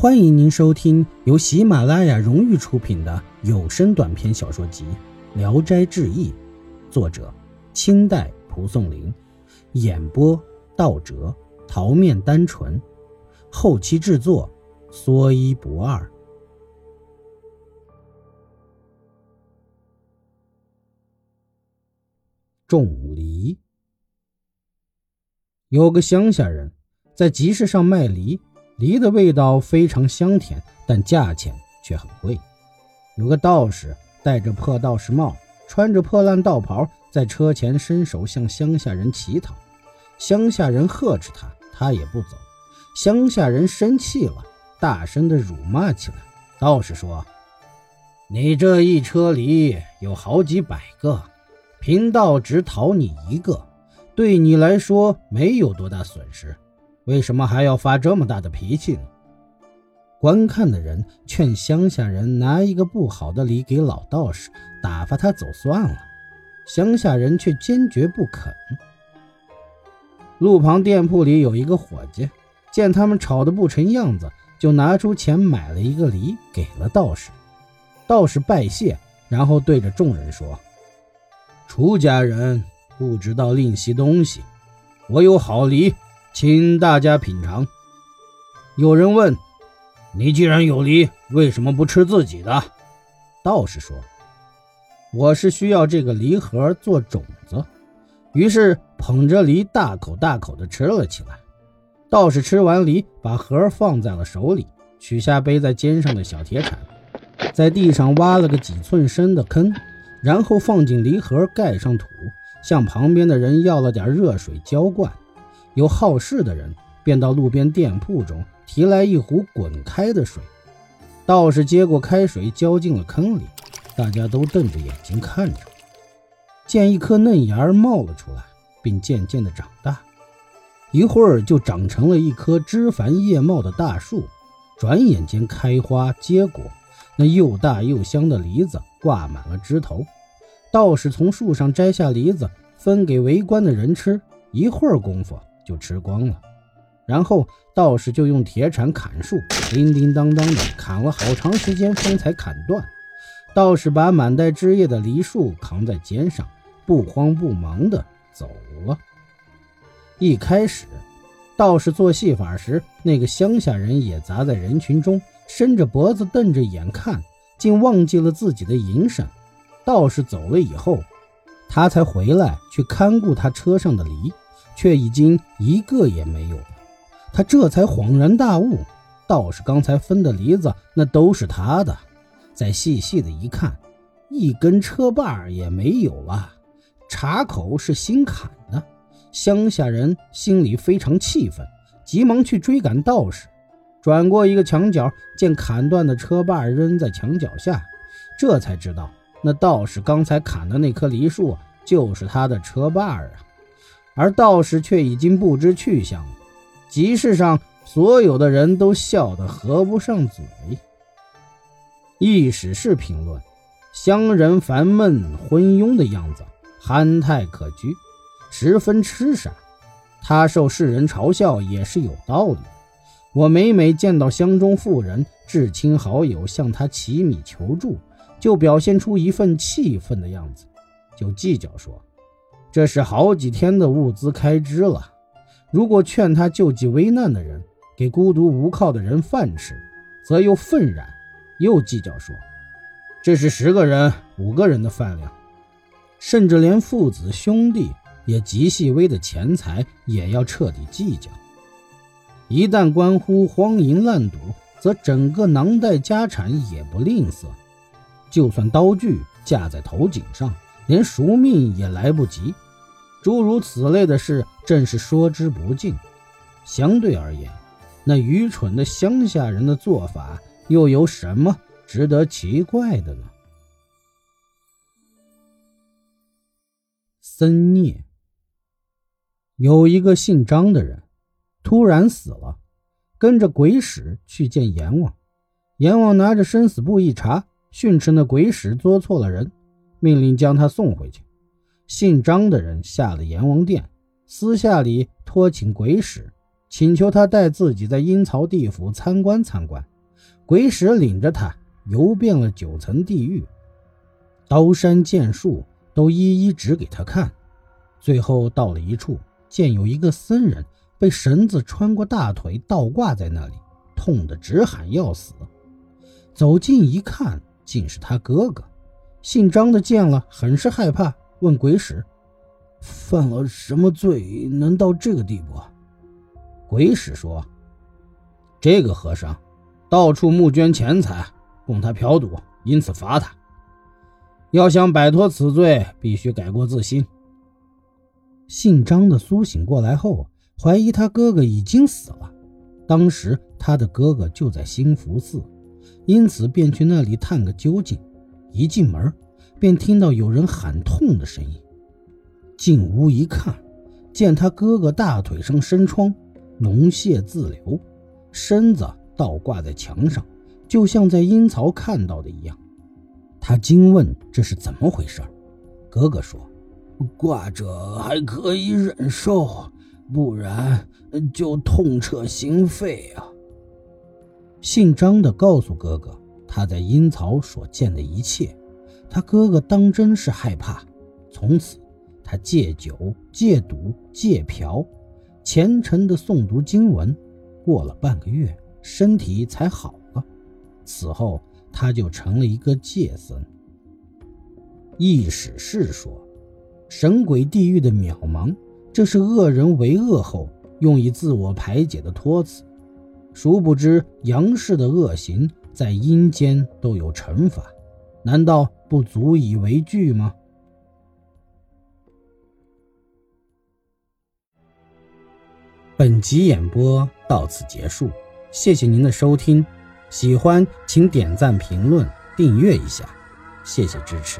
欢迎您收听由喜马拉雅荣誉出品的有声短篇小说集《聊斋志异》，作者清代蒲松龄，演播道哲、桃面单纯，后期制作说一不二。种梨，有个乡下人在集市上卖梨。梨的味道非常香甜，但价钱却很贵。有个道士戴着破道士帽，穿着破烂道袍，在车前伸手向乡下人乞讨。乡下人呵斥他，他也不走。乡下人生气了，大声的辱骂起来。道士说：“你这一车梨有好几百个，贫道只讨你一个，对你来说没有多大损失。”为什么还要发这么大的脾气呢？观看的人劝乡下人拿一个不好的梨给老道士，打发他走算了。乡下人却坚决不肯。路旁店铺里有一个伙计，见他们吵得不成样子，就拿出钱买了一个梨给了道士。道士拜谢，然后对着众人说：“出家人不知道吝惜东西，我有好梨。”请大家品尝。有人问：“你既然有梨，为什么不吃自己的？”道士说：“我是需要这个梨核做种子。”于是捧着梨大口大口地吃了起来。道士吃完梨，把核放在了手里，取下背在肩上的小铁铲，在地上挖了个几寸深的坑，然后放进梨核，盖上土，向旁边的人要了点热水浇灌。有好事的人便到路边店铺中提来一壶滚开的水，道士接过开水浇进了坑里，大家都瞪着眼睛看着，见一颗嫩芽儿冒了出来，并渐渐地长大，一会儿就长成了一棵枝繁叶茂的大树，转眼间开花结果，那又大又香的梨子挂满了枝头。道士从树上摘下梨子，分给围观的人吃，一会儿功夫。就吃光了，然后道士就用铁铲砍树，叮叮当当的砍了好长时间，方才砍断。道士把满带枝叶的梨树扛在肩上，不慌不忙的走了。一开始，道士做戏法时，那个乡下人也砸在人群中，伸着脖子瞪着眼看，竟忘记了自己的营生。道士走了以后，他才回来去看顾他车上的梨。却已经一个也没有了，他这才恍然大悟，道士刚才分的梨子那都是他的。再细细的一看，一根车把也没有了，茶口是新砍的。乡下人心里非常气愤，急忙去追赶道士。转过一个墙角，见砍断的车把扔在墙角下，这才知道那道士刚才砍的那棵梨树就是他的车把啊。而道士却已经不知去向了。集市上所有的人都笑得合不上嘴。意史是评论：乡人烦闷昏庸的样子，憨态可掬，十分痴傻。他受世人嘲笑也是有道理的。我每每见到乡中妇人、至亲好友向他乞米求助，就表现出一份气愤的样子，就计较说。这是好几天的物资开支了。如果劝他救济危难的人，给孤独无靠的人饭吃，则又愤然，又计较说：“这是十个人、五个人的饭量。”甚至连父子兄弟也极细微的钱财也要彻底计较。一旦关乎荒淫滥赌，则整个囊袋家产也不吝啬，就算刀具架在头颈上。连赎命也来不及，诸如此类的事，正是说之不尽。相对而言，那愚蠢的乡下人的做法，又有什么值得奇怪的呢？僧孽，有一个姓张的人，突然死了，跟着鬼使去见阎王。阎王拿着生死簿一查，训斥那鬼使做错了人。命令将他送回去。姓张的人下了阎王殿，私下里托请鬼使，请求他带自己在阴曹地府参观参观。鬼使领着他游遍了九层地狱，刀山剑树都一一指给他看。最后到了一处，见有一个僧人被绳子穿过大腿，倒挂在那里，痛得直喊要死。走近一看，竟是他哥哥。姓张的见了，很是害怕，问鬼使：“犯了什么罪，能到这个地步？”鬼使说：“这个和尚。”到处募捐钱财供他嫖赌，因此罚他。要想摆脱此罪，必须改过自新。姓张的苏醒过来后，怀疑他哥哥已经死了。当时他的哥哥就在兴福寺，因此便去那里探个究竟。一进门，便听到有人喊痛的声音。进屋一看，见他哥哥大腿上生疮，脓血自流，身子。倒挂在墙上，就像在阴曹看到的一样。他惊问：“这是怎么回事？”哥哥说：“挂着还可以忍受，不然就痛彻心肺啊。”姓张的告诉哥哥他在阴曹所见的一切，他哥哥当真是害怕。从此，他戒酒、戒赌、戒嫖，虔诚的诵读经文。过了半个月。身体才好了，此后他就成了一个戒僧。易史是说，神鬼地狱的渺茫，这是恶人为恶后用以自我排解的托词。殊不知杨氏的恶行在阴间都有惩罚，难道不足以为惧吗？本集演播到此结束。谢谢您的收听，喜欢请点赞、评论、订阅一下，谢谢支持。